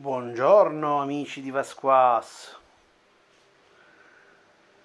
Buongiorno amici di Vasquas.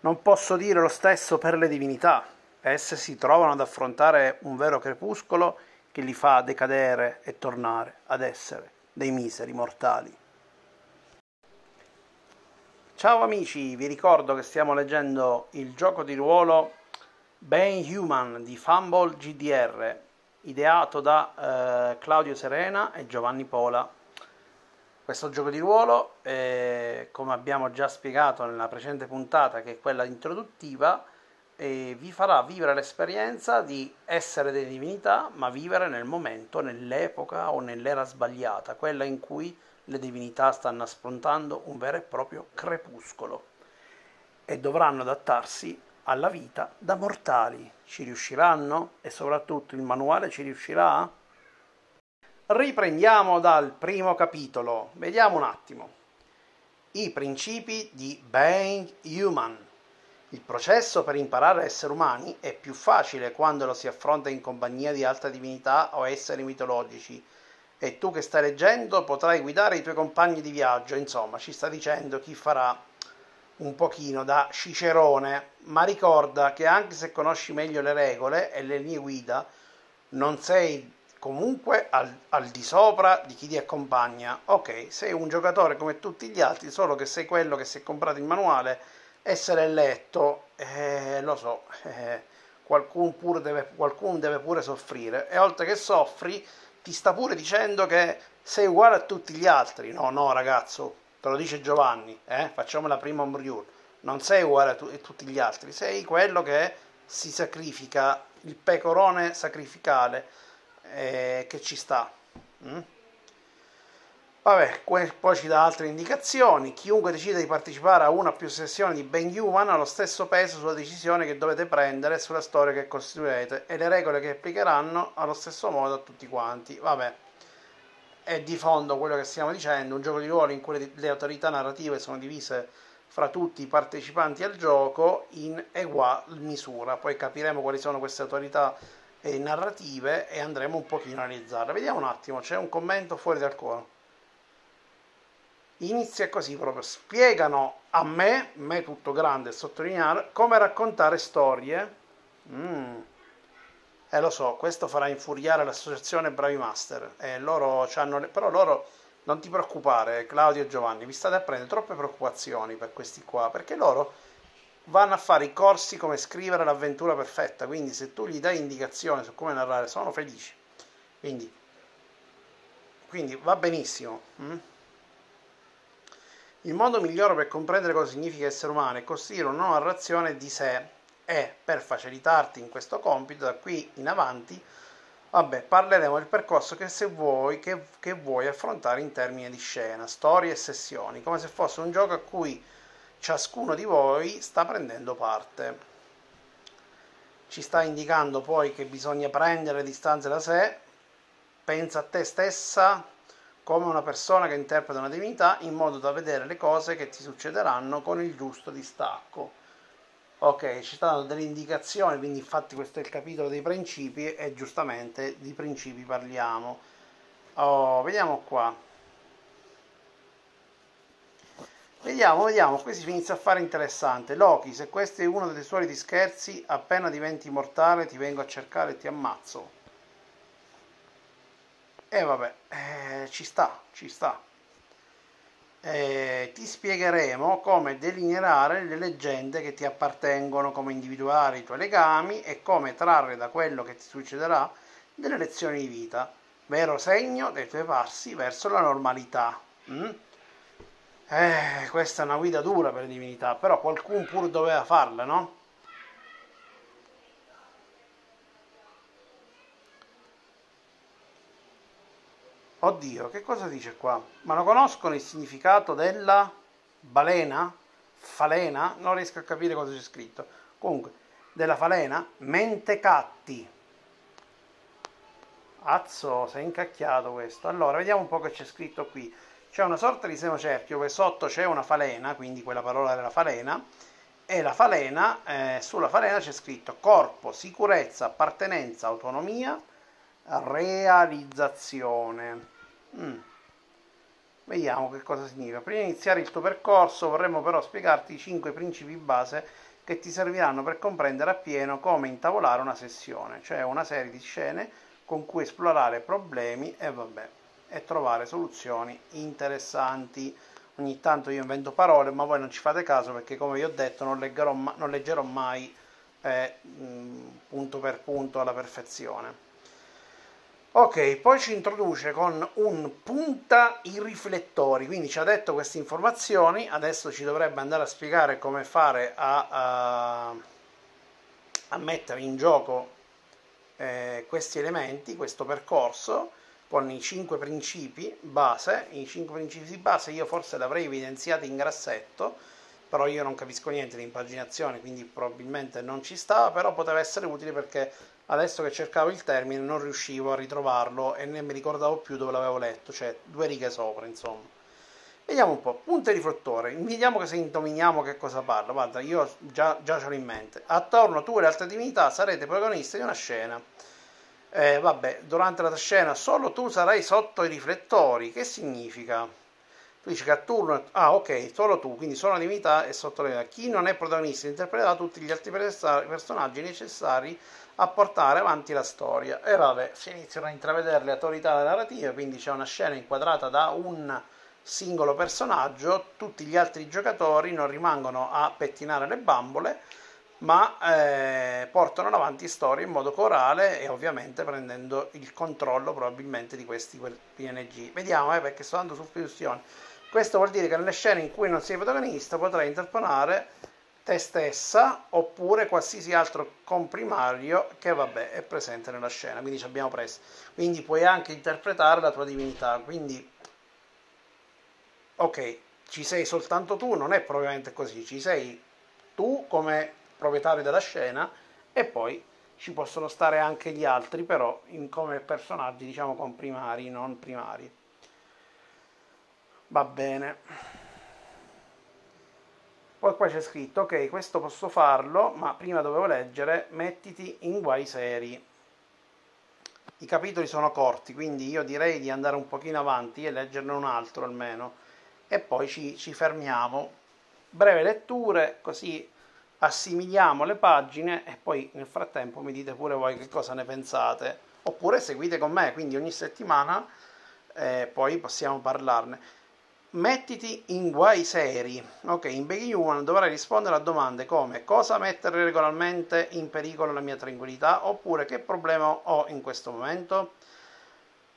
Non posso dire lo stesso per le divinità. Esse si trovano ad affrontare un vero crepuscolo che li fa decadere e tornare ad essere dei miseri mortali. Ciao amici, vi ricordo che stiamo leggendo il gioco di ruolo Ben Human di Fumble GDR, ideato da eh, Claudio Serena e Giovanni Pola questo gioco di ruolo, eh, come abbiamo già spiegato nella precedente puntata, che è quella introduttiva, eh, vi farà vivere l'esperienza di essere delle divinità, ma vivere nel momento, nell'epoca o nell'era sbagliata, quella in cui le divinità stanno affrontando un vero e proprio crepuscolo e dovranno adattarsi alla vita da mortali. Ci riusciranno? E soprattutto il manuale ci riuscirà? Riprendiamo dal primo capitolo. Vediamo un attimo. I principi di Being Human. Il processo per imparare a essere umani è più facile quando lo si affronta in compagnia di altre divinità o esseri mitologici. E tu che stai leggendo potrai guidare i tuoi compagni di viaggio. Insomma, ci sta dicendo chi farà un pochino da cicerone. Ma ricorda che anche se conosci meglio le regole e le linee guida, non sei comunque al, al, di sopra di chi ti accompagna. Ok, sei un giocatore come tutti gli altri, solo che sei quello che si è comprato il manuale, essere letto, eh, lo so, eh, qualcuno, pure deve, qualcuno deve pure soffrire. E oltre che soffri, ti sta pure dicendo che sei uguale a tutti gli altri. No, no, ragazzo, te lo dice Giovanni, eh? facciamo la prima ombriur. Non sei uguale a, tu- a tutti gli altri, sei quello che si sacrifica, il pecorone sacrificale eh, che ci sta. Mm? Vabbè, poi ci dà altre indicazioni. Chiunque decida di partecipare a una o più sessioni di Ben Human ha lo stesso peso sulla decisione che dovete prendere sulla storia che costruirete e le regole che applicheranno allo stesso modo a tutti quanti. Vabbè, è di fondo quello che stiamo dicendo, un gioco di ruolo in cui le autorità narrative sono divise fra tutti i partecipanti al gioco in egual misura. Poi capiremo quali sono queste autorità e narrative e andremo un pochino a analizzarle. Vediamo un attimo, c'è un commento fuori dal coro. Inizia così proprio, spiegano a me, me tutto grande e sottolineare, come raccontare storie. Mm. Eh lo so, questo farà infuriare l'associazione Bravi Master. Eh, loro le... Però loro, non ti preoccupare, Claudio e Giovanni, vi state a prendere troppe preoccupazioni per questi qua, perché loro vanno a fare i corsi come scrivere l'avventura perfetta, quindi se tu gli dai indicazioni su come narrare sono felici. Quindi, quindi va benissimo. Mm? Il modo migliore per comprendere cosa significa essere umano è costruire una narrazione di sé e per facilitarti in questo compito da qui in avanti vabbè, parleremo del percorso che, se vuoi, che, che vuoi affrontare in termini di scena, storie e sessioni, come se fosse un gioco a cui ciascuno di voi sta prendendo parte. Ci sta indicando poi che bisogna prendere distanze da sé, pensa a te stessa come una persona che interpreta una divinità in modo da vedere le cose che ti succederanno con il giusto distacco. Ok, ci stanno delle indicazioni, quindi infatti questo è il capitolo dei principi e giustamente di principi parliamo. Oh, vediamo qua. Vediamo, vediamo, qui si inizia a fare interessante. Loki, se questo è uno dei soliti scherzi, appena diventi mortale ti vengo a cercare e ti ammazzo. E eh, vabbè, eh, ci sta, ci sta. Eh, ti spiegheremo come delineare le leggende che ti appartengono, come individuare i tuoi legami e come trarre da quello che ti succederà delle lezioni di vita, vero segno dei tuoi passi verso la normalità. Mm? Eh, questa è una guida dura per le divinità, però qualcuno pur doveva farla, no? Oddio, che cosa dice qua? Ma lo conoscono il significato della balena? Falena? Non riesco a capire cosa c'è scritto. Comunque, della falena, mentecatti. Azzo, sei incacchiato questo. Allora, vediamo un po' che c'è scritto qui c'è una sorta di senocerchio che sotto c'è una falena, quindi quella parola della falena, e la falena, eh, sulla falena c'è scritto corpo, sicurezza, appartenenza, autonomia, realizzazione. Mm. Vediamo che cosa significa. Prima di iniziare il tuo percorso vorremmo però spiegarti i 5 principi base che ti serviranno per comprendere appieno come intavolare una sessione, cioè una serie di scene con cui esplorare problemi e, vabbè, e trovare soluzioni interessanti. Ogni tanto io invento parole, ma voi non ci fate caso perché, come vi ho detto, non, leggerò, non leggerò mai eh, punto per punto alla perfezione. Ok, poi ci introduce con un punta i riflettori, quindi ci ha detto queste informazioni, adesso ci dovrebbe andare a spiegare come fare a, a, a mettere in gioco eh, questi elementi, questo percorso, con i cinque principi base, i cinque principi base io forse l'avrei evidenziati in grassetto, però io non capisco niente di impaginazione, quindi probabilmente non ci stava, però poteva essere utile perché adesso che cercavo il termine non riuscivo a ritrovarlo e ne mi ricordavo più dove l'avevo letto, cioè due righe sopra, insomma. Vediamo un po', punto di riflettore, vediamo che se indoviniamo che cosa parla, guarda, io già, già ce l'ho in mente. Attorno tu e le altre divinità sarete protagonisti di una scena. Eh, vabbè, durante la scena solo tu sarai sotto i riflettori, che significa? Tu dici che a turno, ah ok, solo tu, quindi solo la divinità è sotto le Chi non è protagonista interpreta tutti gli altri personaggi necessari a portare avanti la storia. E vabbè, si iniziano a intravedere le autorità narrative, quindi c'è una scena inquadrata da un singolo personaggio, tutti gli altri giocatori non rimangono a pettinare le bambole, ma eh, portano avanti storie in modo corale e ovviamente prendendo il controllo probabilmente di questi PNG. Vediamo, eh, perché sto andando su istruzioni. Questo vuol dire che nelle scene in cui non sei protagonista potrai interponare te stessa oppure qualsiasi altro comprimario che vabbè è presente nella scena quindi ci abbiamo preso quindi puoi anche interpretare la tua divinità quindi ok ci sei soltanto tu non è propriamente così ci sei tu come proprietario della scena e poi ci possono stare anche gli altri però come personaggi diciamo comprimari non primari va bene poi qua c'è scritto, ok, questo posso farlo, ma prima dovevo leggere, mettiti in guai seri. I capitoli sono corti, quindi io direi di andare un pochino avanti e leggerne un altro almeno. E poi ci, ci fermiamo. Breve letture, così assimiliamo le pagine e poi nel frattempo mi dite pure voi che cosa ne pensate. Oppure seguite con me, quindi ogni settimana eh, poi possiamo parlarne. Mettiti in guai seri. Ok, in Begging Human dovrai rispondere a domande come cosa mettere regolarmente in pericolo la mia tranquillità oppure che problema ho in questo momento.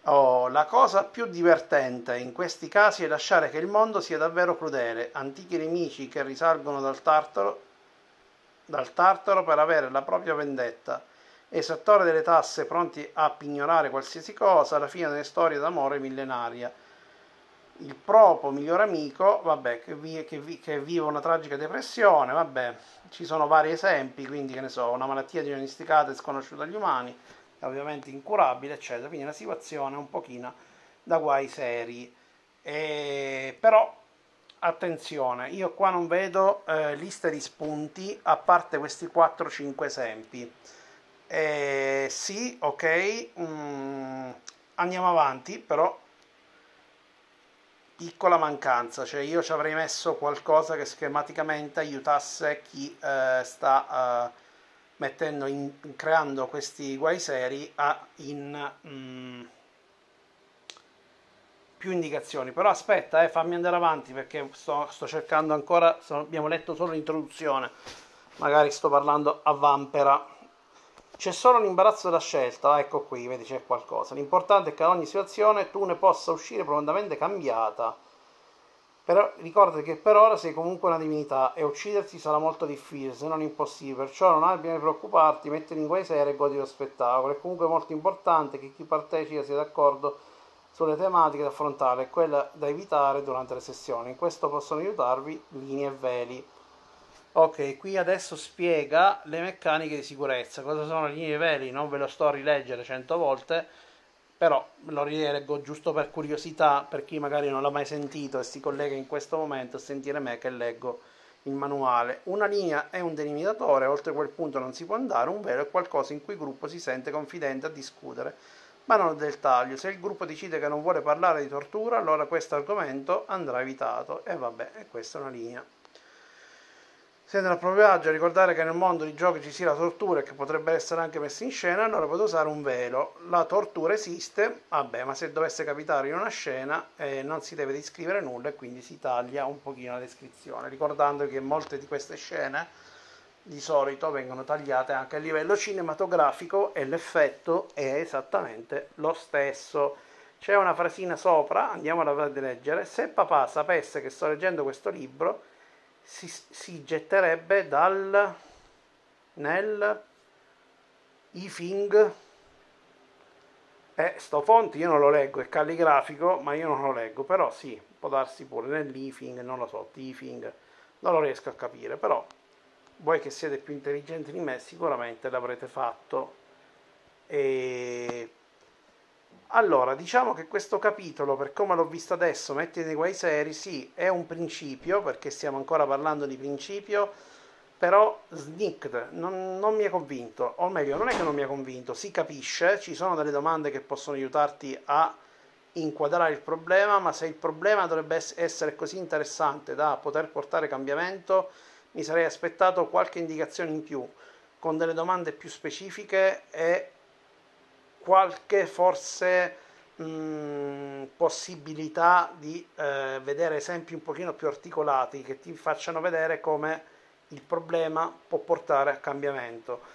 Oh, la cosa più divertente in questi casi è lasciare che il mondo sia davvero crudele. Antichi nemici che risalgono dal Tartaro, dal tartaro per avere la propria vendetta. Esattori delle tasse pronti a pignorare qualsiasi cosa alla fine delle storie d'amore millenaria il proprio migliore amico, vabbè, che, vi, che, vi, che, vive una tragica depressione, vabbè, ci sono vari esempi, quindi che ne so, una malattia diagnosticata e sconosciuta agli umani, ovviamente incurabile, eccetera, quindi una situazione un pochino da guai seri. E, però, attenzione, io qua non vedo eh, liste di spunti, a parte questi 4-5 esempi. E, sì, ok, mm, andiamo avanti, però piccola mancanza, cioè io ci avrei messo qualcosa che schematicamente aiutasse chi eh, sta eh, mettendo in, creando questi guai seri a in mm, più indicazioni. Però aspetta, eh, fammi andare avanti perché sto, sto cercando ancora, sto, abbiamo letto solo l'introduzione, magari sto parlando a vampera. C'è solo l'imbarazzo della scelta, ecco qui, vedi c'è qualcosa. L'importante è che ad ogni situazione tu ne possa uscire profondamente cambiata. Però ricordati che per ora sei comunque una divinità e ucciderti sarà molto difficile, se non impossibile. Perciò non hai bisogno preoccuparti, mettiti in guai serie e godi lo spettacolo. È comunque molto importante che chi partecipa sia d'accordo sulle tematiche da affrontare e quelle da evitare durante le sessioni. In questo possono aiutarvi linee e veli. Ok, qui adesso spiega le meccaniche di sicurezza. Cosa sono le linee veli? Non ve lo sto a rileggere cento volte, però lo rileggo giusto per curiosità, per chi magari non l'ha mai sentito e si collega in questo momento a sentire me che leggo il manuale. Una linea è un delimitatore, oltre quel punto non si può andare, un velo è qualcosa in cui il gruppo si sente confidente a discutere ma non del taglio. Se il gruppo decide che non vuole parlare di tortura, allora questo argomento andrà evitato. E vabbè, questa è una linea. Siete nel proprio agio a ricordare che nel mondo di giochi ci sia la tortura e che potrebbe essere anche messa in scena, allora potete usare un velo. La tortura esiste, vabbè, ma se dovesse capitare in una scena eh, non si deve descrivere nulla e quindi si taglia un pochino la descrizione, ricordando che molte di queste scene di solito vengono tagliate anche a livello cinematografico e l'effetto è esattamente lo stesso. C'è una frasina sopra, andiamola a leggere. Se papà sapesse che sto leggendo questo libro, si, si getterebbe dal nel ifing eh, sto font io non lo leggo, è calligrafico, ma io non lo leggo, però sì, può darsi pure nell'ifing, non lo so, tifing, non lo riesco a capire, però voi che siete più intelligenti di me sicuramente l'avrete fatto. E allora, diciamo che questo capitolo, per come l'ho visto adesso, mettiti nei guai seri, sì, è un principio, perché stiamo ancora parlando di principio, però snicked, non, non, mi ha convinto, o meglio, non è che non mi ha convinto, si capisce, ci sono delle domande che possono aiutarti a inquadrare il problema, ma se il problema dovrebbe essere così interessante da poter portare cambiamento, mi sarei aspettato qualche indicazione in più, con delle domande più specifiche e qualche forse mh, possibilità di eh, vedere esempi un pochino più articolati che ti facciano vedere come il problema può portare a cambiamento.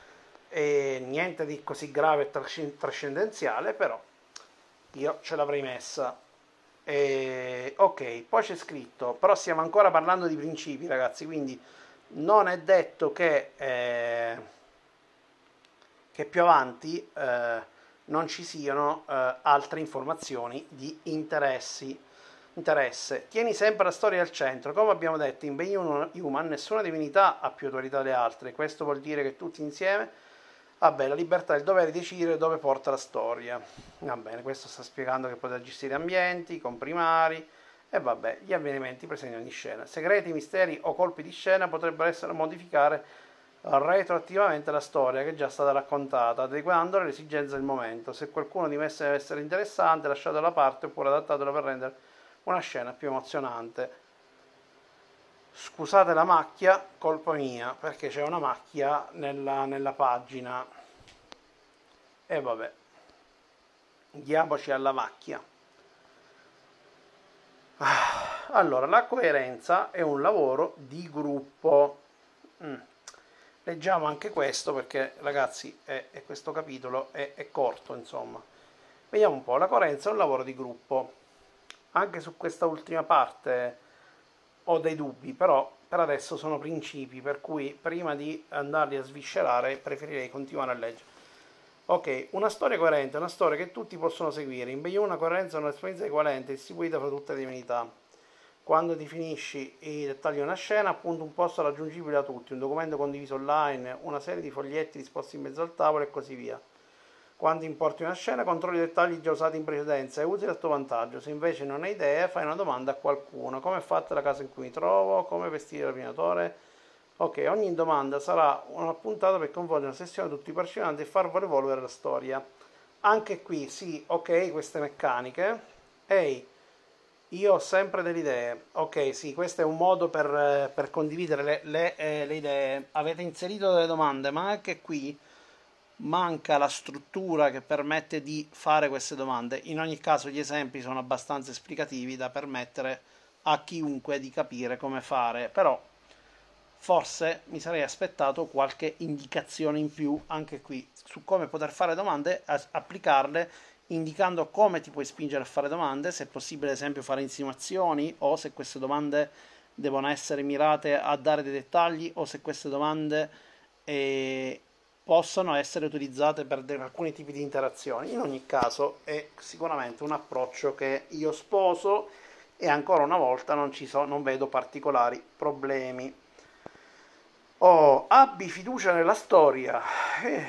E niente di così grave e trascendenziale, però io ce l'avrei messa. E, ok, poi c'è scritto, però stiamo ancora parlando di principi, ragazzi, quindi non è detto che, eh, che più avanti eh, non ci siano eh, altre informazioni di interessi, interesse. Tieni sempre la storia al centro. Come abbiamo detto, in Being Human nessuna divinità ha più autorità delle altre. Questo vuol dire che tutti insieme Vabbè, la libertà e il dovere di decidere dove porta la storia. Va bene, questo sta spiegando che potete gestire ambienti, comprimari e vabbè, gli avvenimenti presenti in ogni scena. Segreti, misteri o colpi di scena potrebbero essere modificare retroattivamente la storia che è già stata raccontata, adeguandola alle esigenze del momento. Se qualcuno di dimesse deve essere interessante, lasciatelo da parte oppure adattatelo per rendere una scena più emozionante. Scusate la macchia, colpa mia, perché c'è una macchia nella, nella pagina. E vabbè, diamoci alla macchia. Allora, la coerenza è un lavoro di gruppo. Mm. Leggiamo anche questo perché ragazzi è, è questo capitolo è, è, corto insomma. Vediamo un po' la coerenza è un lavoro di gruppo. Anche su questa ultima parte ho dei dubbi però per adesso sono principi per cui prima di andarli a sviscerare preferirei continuare a leggere. Ok una storia coerente è una storia che tutti possono seguire. In una coerenza è un'esperienza equivalente distribuita fra tutte le divinità quando definisci i dettagli di una scena, appunto un posto raggiungibile da tutti, un documento condiviso online, una serie di foglietti disposti in mezzo al tavolo e così via. Quando importi una scena, controlli i dettagli già usati in precedenza e usi a tuo vantaggio. Se invece non hai idea, fai una domanda a qualcuno. Come è fatta la casa in cui mi trovo? Come vestire il rapinatore? Ok, ogni domanda sarà una puntata per coinvolgere una sessione di tutti i partecipanti e far evolvere la storia. Anche qui, sì, ok, queste meccaniche. Ehi, io ho sempre delle idee. Ok, sì, questo è un modo per, per condividere le, le, eh, le, idee. Avete inserito delle domande, ma anche qui manca la struttura che permette di fare queste domande. In ogni caso, gli esempi sono abbastanza esplicativi da permettere a chiunque di capire come fare. Però, forse mi sarei aspettato qualche indicazione in più anche qui su come poter fare domande, applicarle indicando come ti puoi spingere a fare domande, se è possibile ad esempio fare insinuazioni o se queste domande devono essere mirate a dare dei dettagli o se queste domande eh, possono essere utilizzate per de- alcuni tipi di interazioni. In ogni caso è sicuramente un approccio che io sposo e ancora una volta non, so, non vedo particolari problemi. Oh, abbi fiducia nella storia. Eh,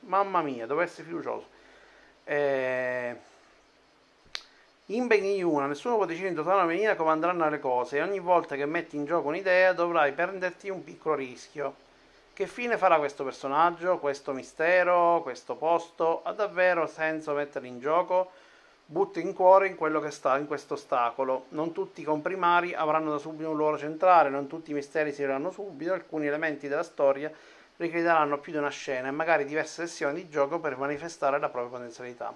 mamma mia, devo essere fiducioso. Eh, in Benigna nessuno può decidere in totale maniera come andranno le cose e ogni volta che metti in gioco un'idea dovrai prenderti un piccolo rischio che fine farà questo personaggio, questo mistero, questo posto? Ha davvero senso metterli in gioco? Butto in cuore in quello che sta in questo ostacolo. Non tutti i comprimari avranno da subito un ruolo centrale, non tutti i misteri si vedranno subito, alcuni elementi della storia richiederanno più di una scena e magari diverse sessioni di gioco per manifestare la propria potenzialità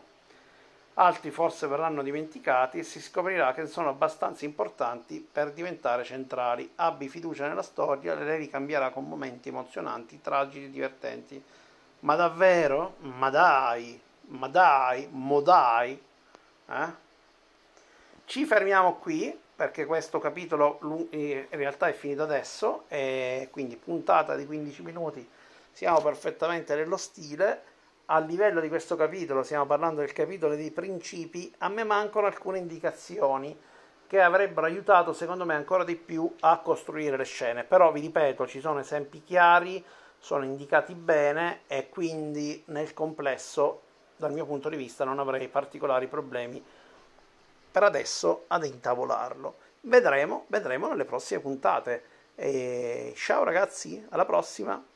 altri forse verranno dimenticati e si scoprirà che sono abbastanza importanti per diventare centrali. Abbi fiducia nella storia, lei ricambierà con momenti emozionanti, tragici e divertenti. Ma davvero? Ma dai, ma dai, mo dai. Eh? Ci fermiamo qui perché questo capitolo in realtà è finito adesso quindi puntata di 15 minuti siamo perfettamente nello stile a livello di questo capitolo, stiamo parlando del capitolo dei principi, a me mancano alcune indicazioni che avrebbero aiutato secondo me ancora di più a costruire le scene. Però vi ripeto, ci sono esempi chiari, sono indicati bene e quindi nel complesso, dal mio punto di vista, non avrei particolari problemi per adesso ad intavolarlo. Vedremo, vedremo nelle prossime puntate. E ciao ragazzi, alla prossima!